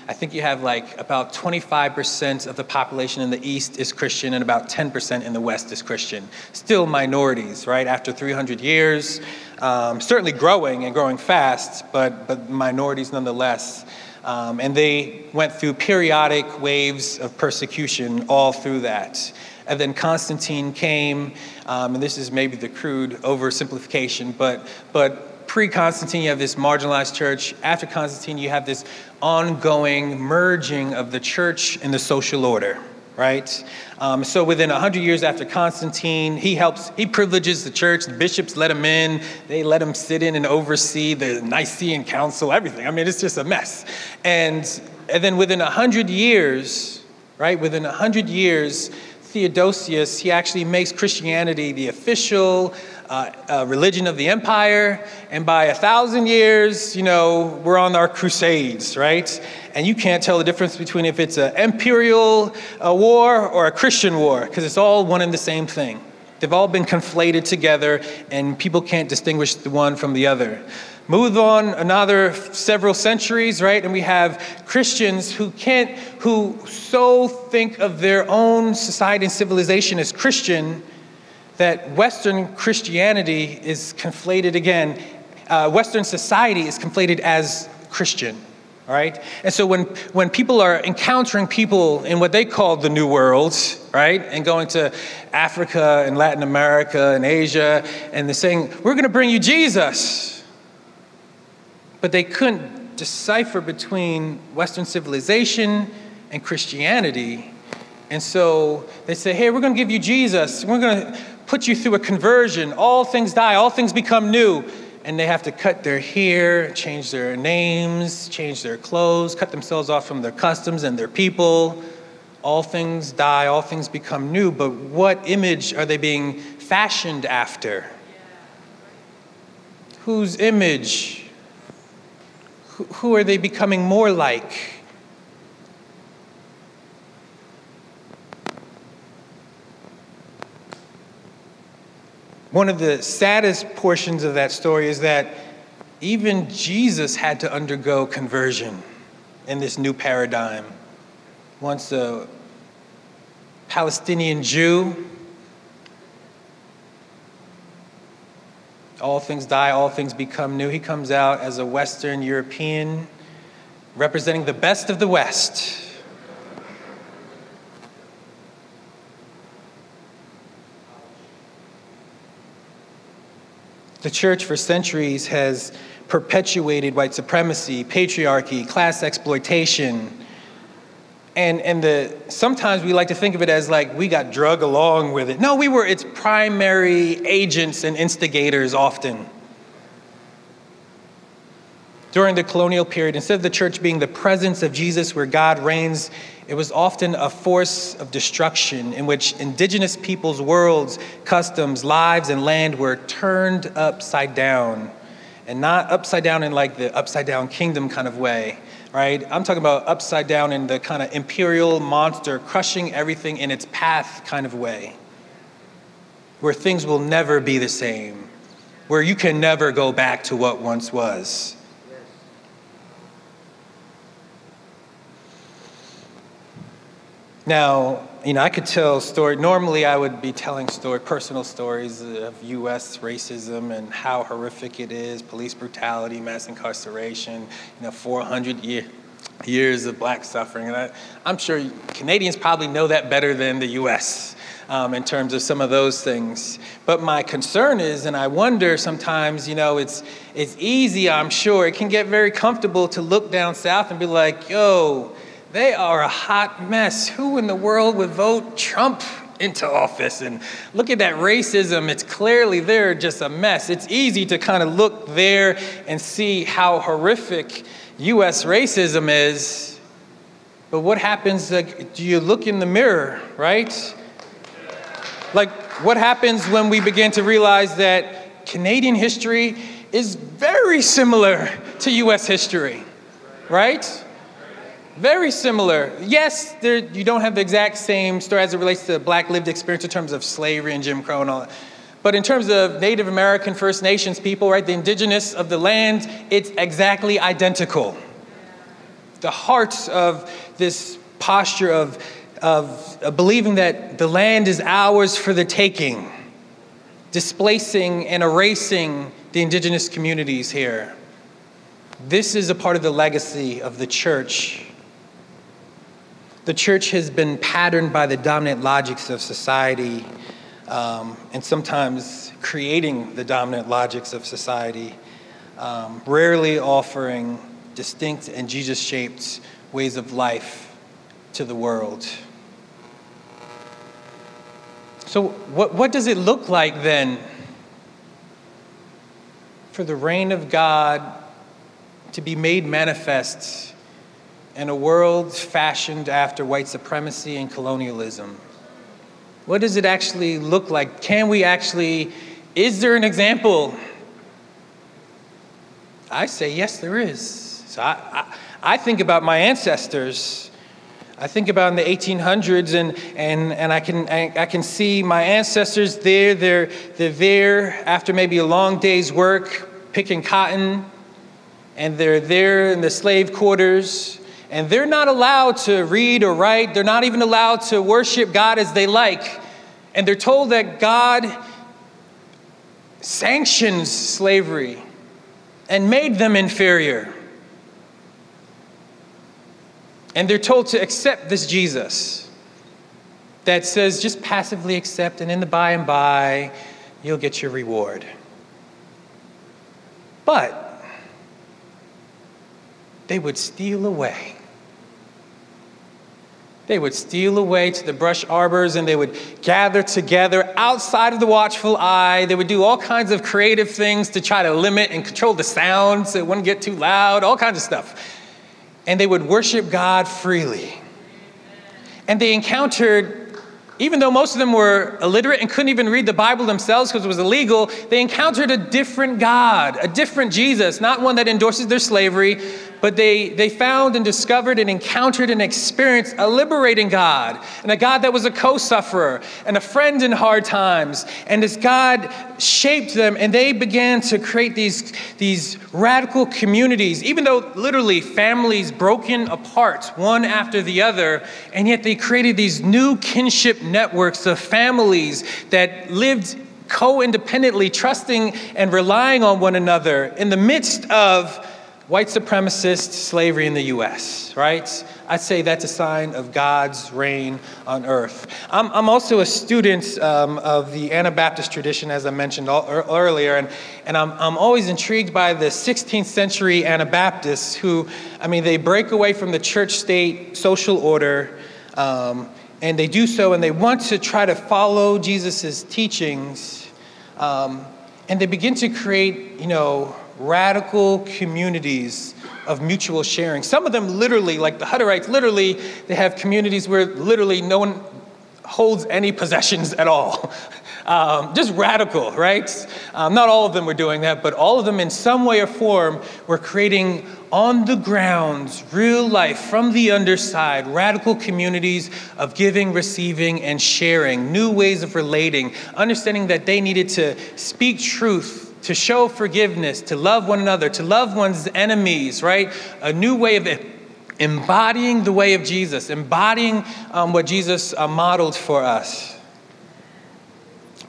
I think you have like about 25% of the population in the East is Christian and about 10% in the West is Christian. Still minorities, right? After 300 years, um, certainly growing and growing fast, but, but minorities nonetheless. Um, and they went through periodic waves of persecution all through that. And then Constantine came, um, and this is maybe the crude oversimplification, but, but pre Constantine, you have this marginalized church. After Constantine, you have this ongoing merging of the church and the social order right? Um, so within 100 years after Constantine, he helps, he privileges the church. The bishops let him in. They let him sit in and oversee the Nicene Council, everything. I mean, it's just a mess. And, and then within 100 years, right, within 100 years, Theodosius, he actually makes Christianity the official uh, uh, religion of the empire. And by a thousand years, you know, we're on our crusades, right? And you can't tell the difference between if it's an imperial uh, war or a Christian war, because it's all one and the same thing. They've all been conflated together, and people can't distinguish the one from the other. Move on another several centuries, right? And we have Christians who can't, who so think of their own society and civilization as Christian that Western Christianity is conflated again. Uh, Western society is conflated as Christian, right? And so when, when people are encountering people in what they call the New World, right, and going to Africa and Latin America and Asia, and they're saying, We're going to bring you Jesus. But they couldn't decipher between Western civilization and Christianity. And so they say, Hey, we're going to give you Jesus. We're going to put you through a conversion. All things die, all things become new and they have to cut their hair, change their names, change their clothes, cut themselves off from their customs and their people. All things die, all things become new, but what image are they being fashioned after? Whose image? Who are they becoming more like? One of the saddest portions of that story is that even Jesus had to undergo conversion in this new paradigm. Once a Palestinian Jew, all things die, all things become new. He comes out as a Western European representing the best of the West The church for centuries has perpetuated white supremacy, patriarchy, class exploitation. And, and the, sometimes we like to think of it as like we got drug along with it. No, we were its primary agents and instigators often. During the colonial period, instead of the church being the presence of Jesus where God reigns it was often a force of destruction in which indigenous peoples' worlds, customs, lives, and land were turned upside down. And not upside down in like the upside down kingdom kind of way, right? I'm talking about upside down in the kind of imperial monster crushing everything in its path kind of way, where things will never be the same, where you can never go back to what once was. Now, you know, I could tell story. Normally, I would be telling story, personal stories of U.S. racism and how horrific it is, police brutality, mass incarceration. You know, 400 year, years of black suffering, and I, am sure Canadians probably know that better than the U.S. Um, in terms of some of those things. But my concern is, and I wonder sometimes, you know, it's it's easy. I'm sure it can get very comfortable to look down south and be like, yo they are a hot mess. Who in the world would vote Trump into office? And look at that racism. It's clearly there, just a mess. It's easy to kind of look there and see how horrific US racism is. But what happens? Like, do you look in the mirror, right? Like, what happens when we begin to realize that Canadian history is very similar to US history, right? Very similar. Yes, there, you don't have the exact same story as it relates to black lived experience in terms of slavery and Jim Crow and all that. But in terms of Native American First Nations people, right, the indigenous of the land, it's exactly identical. The heart of this posture of, of, of believing that the land is ours for the taking, displacing and erasing the indigenous communities here. This is a part of the legacy of the church the church has been patterned by the dominant logics of society um, and sometimes creating the dominant logics of society, um, rarely offering distinct and Jesus shaped ways of life to the world. So, what, what does it look like then for the reign of God to be made manifest in a world fashioned after white supremacy and colonialism? What does it actually look like? Can we actually, is there an example? I say, yes, there is. So I, I, I think about my ancestors. I think about in the 1800s, and, and, and I, can, I, I can see my ancestors there. They're, they're there after maybe a long day's work picking cotton, and they're there in the slave quarters and they're not allowed to read or write. They're not even allowed to worship God as they like. And they're told that God sanctions slavery and made them inferior. And they're told to accept this Jesus that says just passively accept, and in the by and by, you'll get your reward. But they would steal away. They would steal away to the brush arbors and they would gather together outside of the watchful eye. They would do all kinds of creative things to try to limit and control the sound so it wouldn't get too loud, all kinds of stuff. And they would worship God freely. And they encountered even though most of them were illiterate and couldn't even read the Bible themselves because it was illegal, they encountered a different God, a different Jesus, not one that endorses their slavery, but they, they found and discovered and encountered and experienced a liberating God, and a God that was a co sufferer and a friend in hard times. And this God shaped them, and they began to create these, these radical communities, even though literally families broken apart one after the other, and yet they created these new kinship networks of families that lived co independently, trusting and relying on one another in the midst of white supremacist slavery in the US, right? I'd say that's a sign of God's reign on earth. I'm, I'm also a student um, of the Anabaptist tradition, as I mentioned all, earlier, and, and I'm, I'm always intrigued by the 16th century Anabaptists who, I mean, they break away from the church state social order. Um, and they do so, and they want to try to follow Jesus' teachings. Um, and they begin to create, you know, radical communities of mutual sharing. Some of them literally, like the Hutterites, literally, they have communities where literally no one holds any possessions at all. (laughs) Um, just radical, right? Um, not all of them were doing that, but all of them in some way or form were creating on the ground, real life, from the underside, radical communities of giving, receiving, and sharing, new ways of relating, understanding that they needed to speak truth to show forgiveness, to love one another, to love one's enemies, right? A new way of embodying the way of Jesus, embodying um, what Jesus uh, modeled for us.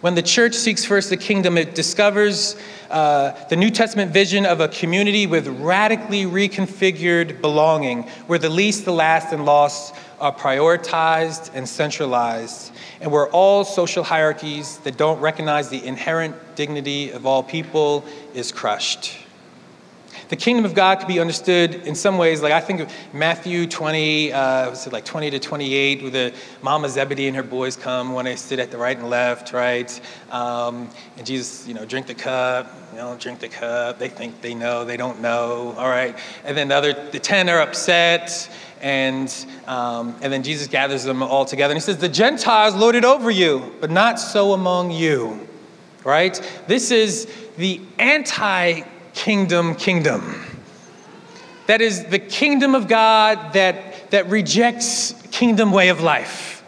When the church seeks first the kingdom, it discovers uh, the New Testament vision of a community with radically reconfigured belonging, where the least, the last, and lost are prioritized and centralized and where all social hierarchies that don't recognize the inherent dignity of all people is crushed. The kingdom of God can be understood in some ways, like I think of Matthew 20, uh, was it like 20 to 28, where the Mama Zebedee and her boys come when they sit at the right and left, right? Um, and Jesus, you know, drink the cup, you know, drink the cup. They think they know, they don't know, all right? And then the other, the 10 are upset, and, um, and then Jesus gathers them all together and he says, The Gentiles lord it over you, but not so among you. Right? This is the anti kingdom kingdom. That is the kingdom of God that, that rejects kingdom way of life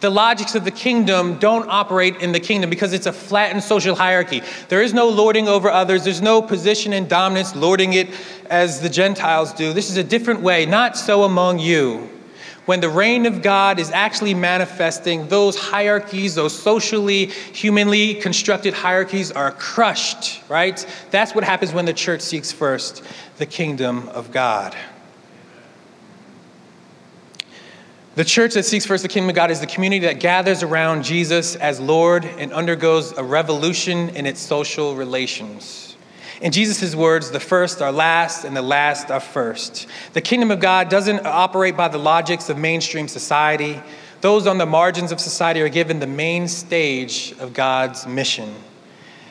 the logics of the kingdom don't operate in the kingdom because it's a flattened social hierarchy. There is no lording over others, there's no position and dominance lording it as the Gentiles do. This is a different way, not so among you. When the reign of God is actually manifesting, those hierarchies, those socially, humanly constructed hierarchies are crushed, right? That's what happens when the church seeks first the kingdom of God. The church that seeks first the kingdom of God is the community that gathers around Jesus as Lord and undergoes a revolution in its social relations. In Jesus' words, the first are last and the last are first. The kingdom of God doesn't operate by the logics of mainstream society. Those on the margins of society are given the main stage of God's mission.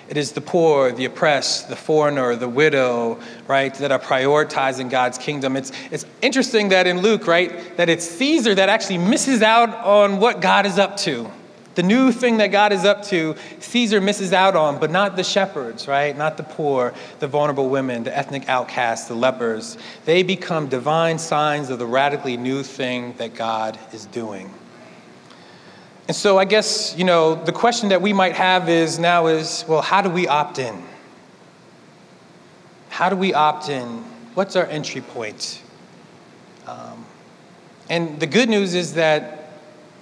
It is the poor, the oppressed, the foreigner, the widow, right, that are prioritizing God's kingdom. It's, it's interesting that in Luke, right, that it's Caesar that actually misses out on what God is up to. The new thing that God is up to, Caesar misses out on, but not the shepherds, right? Not the poor, the vulnerable women, the ethnic outcasts, the lepers. They become divine signs of the radically new thing that God is doing. And so I guess, you know, the question that we might have is now is, well, how do we opt in? How do we opt in? What's our entry point? Um, and the good news is that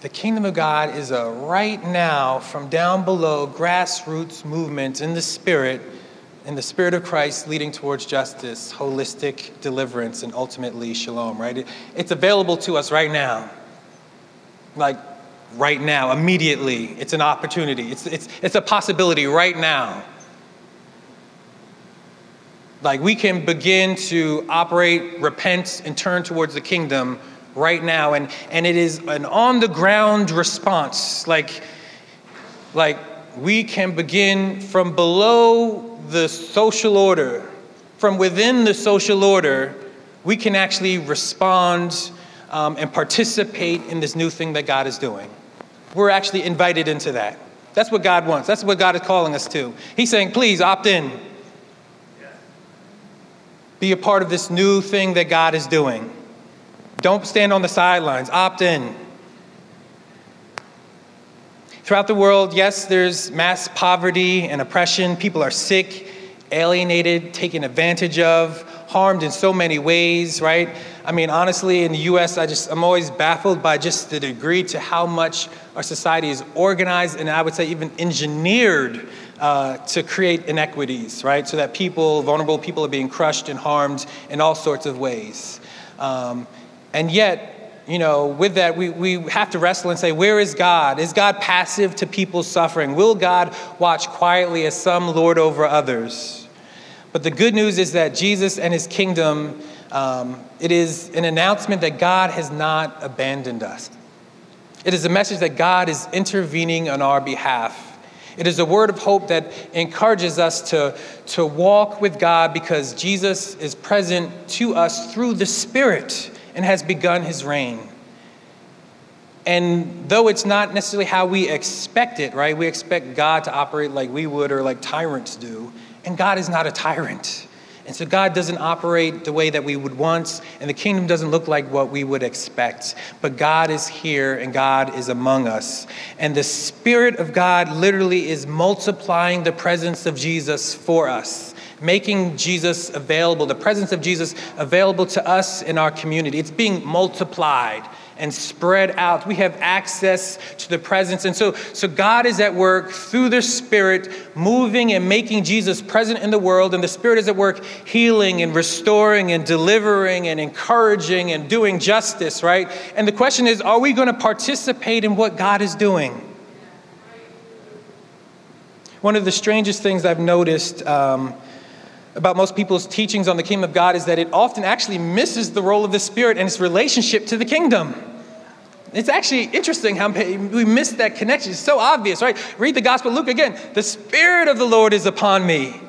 the kingdom of God is a right now, from down below, grassroots movement in the spirit in the Spirit of Christ leading towards justice, holistic deliverance, and ultimately shalom, right? It, it's available to us right now. Like right now, immediately. It's an opportunity, it's, it's, it's a possibility right now. Like we can begin to operate, repent, and turn towards the kingdom right now. And, and it is an on the ground response. Like, like we can begin from below the social order, from within the social order, we can actually respond um, and participate in this new thing that God is doing. We're actually invited into that. That's what God wants. That's what God is calling us to. He's saying, please opt in. Be a part of this new thing that God is doing. Don't stand on the sidelines, opt in. Throughout the world, yes, there's mass poverty and oppression. People are sick, alienated, taken advantage of, harmed in so many ways, right? I mean, honestly, in the US, I just, I'm always baffled by just the degree to how much our society is organized and I would say even engineered uh, to create inequities, right? So that people, vulnerable people, are being crushed and harmed in all sorts of ways. Um, and yet, you know, with that, we, we have to wrestle and say, where is God? Is God passive to people's suffering? Will God watch quietly as some lord over others? But the good news is that Jesus and his kingdom, um, it is an announcement that God has not abandoned us. It is a message that God is intervening on our behalf. It is a word of hope that encourages us to, to walk with God because Jesus is present to us through the Spirit and has begun his reign. And though it's not necessarily how we expect it, right? We expect God to operate like we would or like tyrants do. And God is not a tyrant. And so God doesn't operate the way that we would want, and the kingdom doesn't look like what we would expect. But God is here and God is among us. And the Spirit of God literally is multiplying the presence of Jesus for us, making Jesus available, the presence of Jesus available to us in our community. It's being multiplied and spread out. We have access to the presence. And so, so God is at work through the Spirit, moving and making Jesus present in the world. And the Spirit is at work healing and restoring and delivering and encouraging and doing justice, right? And the question is are we going to participate in what God is doing? One of the strangest things I've noticed. Um, about most people's teachings on the kingdom of God is that it often actually misses the role of the Spirit and its relationship to the kingdom. It's actually interesting how we miss that connection. It's so obvious, right? Read the Gospel Luke again. The Spirit of the Lord is upon me,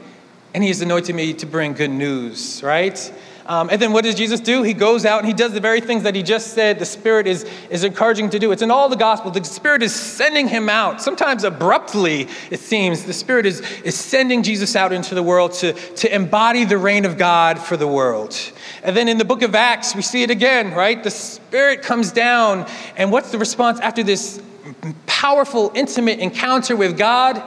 and He has anointed me to bring good news, right? Um, and then what does Jesus do? He goes out and he does the very things that he just said the Spirit is, is encouraging to do. It's in all the gospel. The Spirit is sending him out. Sometimes abruptly, it seems, the Spirit is, is sending Jesus out into the world to, to embody the reign of God for the world. And then in the book of Acts, we see it again, right? The Spirit comes down. And what's the response after this powerful, intimate encounter with God?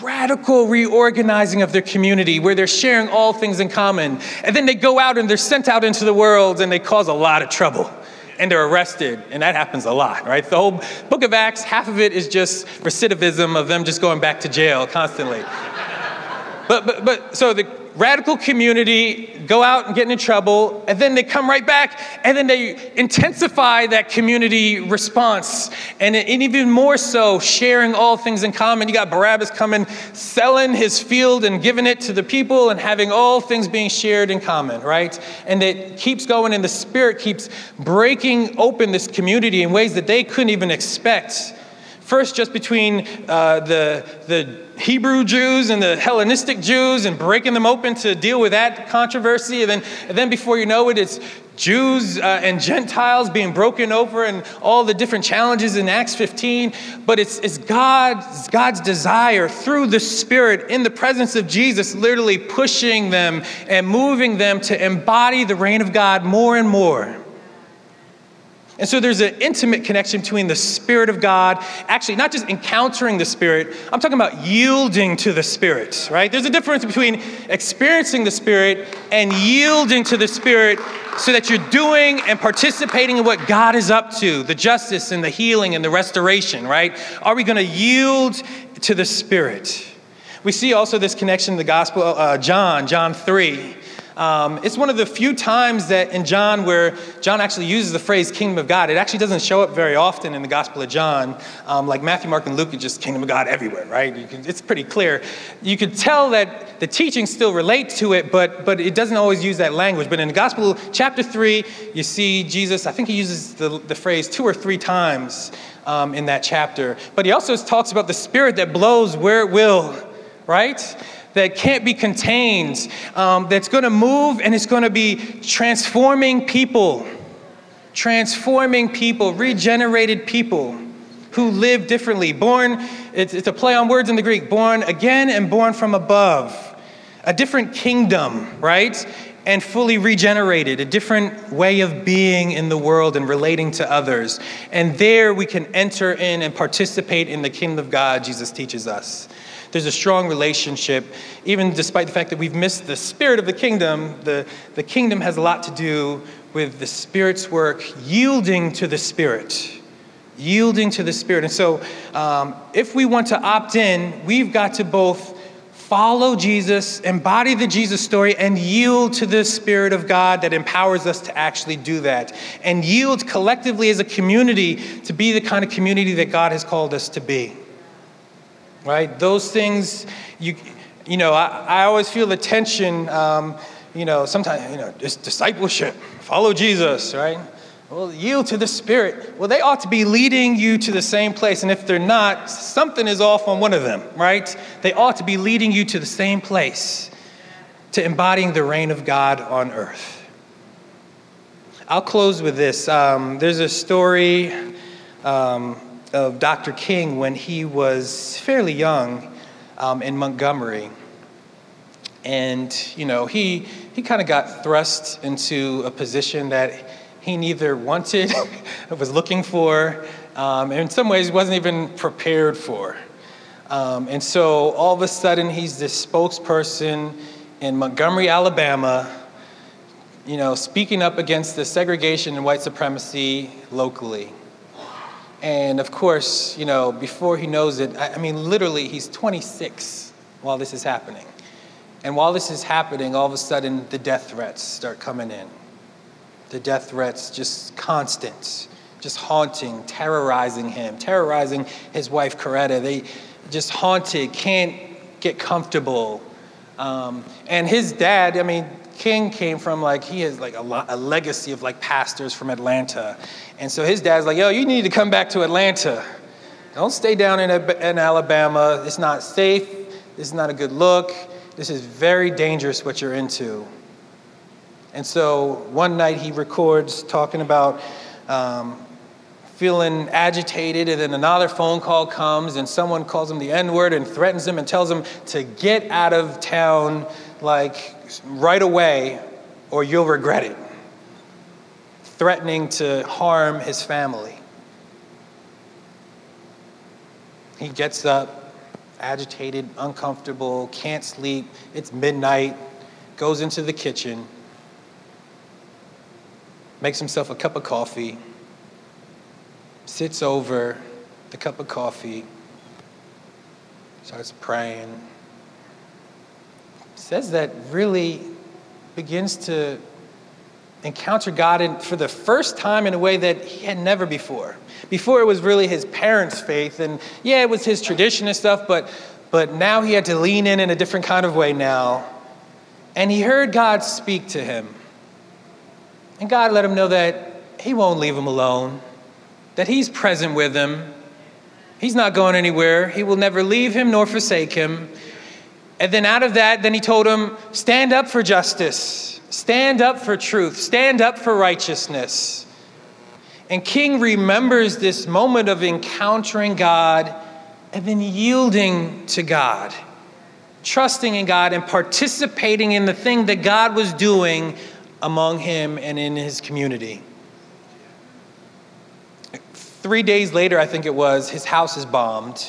Radical reorganizing of their community where they're sharing all things in common. And then they go out and they're sent out into the world and they cause a lot of trouble. And they're arrested, and that happens a lot, right? The whole book of Acts, half of it is just recidivism of them just going back to jail constantly. But, but, but so the radical community go out and get into trouble, and then they come right back, and then they intensify that community response. And, and even more so, sharing all things in common. You got Barnabas coming, selling his field and giving it to the people, and having all things being shared in common, right? And it keeps going, and the Spirit keeps breaking open this community in ways that they couldn't even expect. First, just between uh, the, the Hebrew Jews and the Hellenistic Jews and breaking them open to deal with that controversy. And then, and then before you know it, it's Jews uh, and Gentiles being broken over and all the different challenges in Acts 15. But it's, it's God's, God's desire through the Spirit in the presence of Jesus, literally pushing them and moving them to embody the reign of God more and more. And so there's an intimate connection between the Spirit of God, actually, not just encountering the Spirit, I'm talking about yielding to the Spirit, right? There's a difference between experiencing the Spirit and yielding to the Spirit so that you're doing and participating in what God is up to the justice and the healing and the restoration, right? Are we going to yield to the Spirit? We see also this connection in the Gospel, uh, John, John 3. Um, it's one of the few times that in John where John actually uses the phrase kingdom of God. It actually doesn't show up very often in the Gospel of John. Um, like Matthew, Mark, and Luke, it's just kingdom of God everywhere, right? Can, it's pretty clear. You could tell that the teachings still relate to it, but, but it doesn't always use that language. But in the Gospel, chapter 3, you see Jesus, I think he uses the, the phrase two or three times um, in that chapter. But he also talks about the Spirit that blows where it will, right? That can't be contained, um, that's going to move and it's going to be transforming people, transforming people, regenerated people who live differently. Born, it's, it's a play on words in the Greek, born again and born from above. A different kingdom, right? And fully regenerated, a different way of being in the world and relating to others. And there we can enter in and participate in the kingdom of God, Jesus teaches us. There's a strong relationship, even despite the fact that we've missed the spirit of the kingdom. The, the kingdom has a lot to do with the Spirit's work, yielding to the Spirit. Yielding to the Spirit. And so, um, if we want to opt in, we've got to both follow Jesus, embody the Jesus story, and yield to the Spirit of God that empowers us to actually do that. And yield collectively as a community to be the kind of community that God has called us to be right? Those things, you, you know, I, I always feel the tension, um, you know, sometimes, you know, just discipleship, follow Jesus, right? Well, yield to the Spirit. Well, they ought to be leading you to the same place. And if they're not, something is off on one of them, right? They ought to be leading you to the same place, to embodying the reign of God on earth. I'll close with this. Um, there's a story um, of Dr. King when he was fairly young um, in Montgomery. And, you know, he, he kind of got thrust into a position that he neither wanted, (laughs) was looking for, um, and in some ways wasn't even prepared for. Um, and so all of a sudden, he's this spokesperson in Montgomery, Alabama, you know, speaking up against the segregation and white supremacy locally. And of course, you know, before he knows it, I, mean, literally, he's 26 while this is happening. And while this is happening, all of a sudden, the death threats start coming in. The death threats just constant, just haunting, terrorizing him, terrorizing his wife, Coretta. They just haunted, can't get comfortable. Um, and his dad, I mean, King came from like, he has like a, a legacy of like pastors from Atlanta. And so his dad's like, yo, you need to come back to Atlanta. Don't stay down in, in Alabama. It's not safe. This is not a good look. This is very dangerous what you're into. And so one night he records talking about um, feeling agitated, and then another phone call comes, and someone calls him the N word and threatens him and tells him to get out of town like right away or you'll regret it, threatening to harm his family. He gets up, agitated, uncomfortable, can't sleep. It's midnight, goes into the kitchen, makes himself a cup of coffee, sits over the cup of coffee, starts praying says that really begins to encounter God in, for the first time in a way that he had never before. Before it was really his parents' faith, and yeah, it was his tradition and stuff, but, but now he had to lean in in a different kind of way now. And he heard God speak to him. And God let him know that he won't leave him alone, that he's present with him. He's not going anywhere. He will never leave him nor forsake him. And then out of that, then he told him, stand up for justice, stand up for truth, stand up for righteousness. And King remembers this moment of encountering God and then yielding to God, trusting in God and participating in the thing that God was doing among him and in his community. Three days later, I think it was, his house is bombed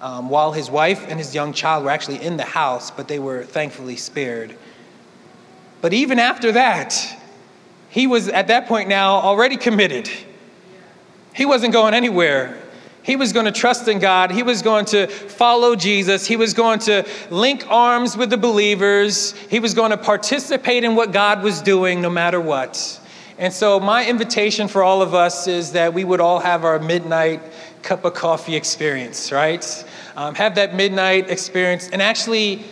um, while his wife and his young child were actually in the house, but they were thankfully spared. But even after that, he was at that point now already committed. He wasn't going anywhere. He was going to trust in God. He was going to follow Jesus. He was going to link arms with the believers. He was going to participate in what God was doing no matter what. And so, my invitation for all of us is that we would all have our midnight cup of coffee experience, right? Um, have that midnight experience and actually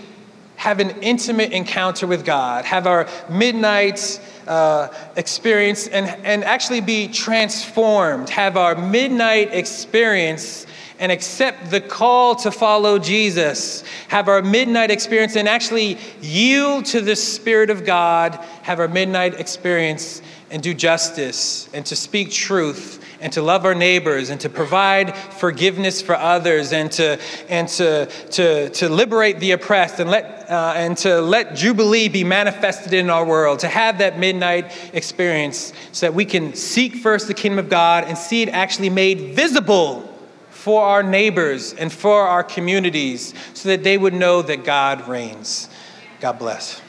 have an intimate encounter with God, have our midnight uh, experience and, and actually be transformed, have our midnight experience and accept the call to follow Jesus, have our midnight experience and actually yield to the Spirit of God, have our midnight experience and do justice and to speak truth and to love our neighbors and to provide forgiveness for others and to, and to, to, to liberate the oppressed and, let, uh, and to let Jubilee be manifested in our world, to have that midnight experience so that we can seek first the kingdom of God and see it actually made visible for our neighbors and for our communities so that they would know that God reigns. God bless.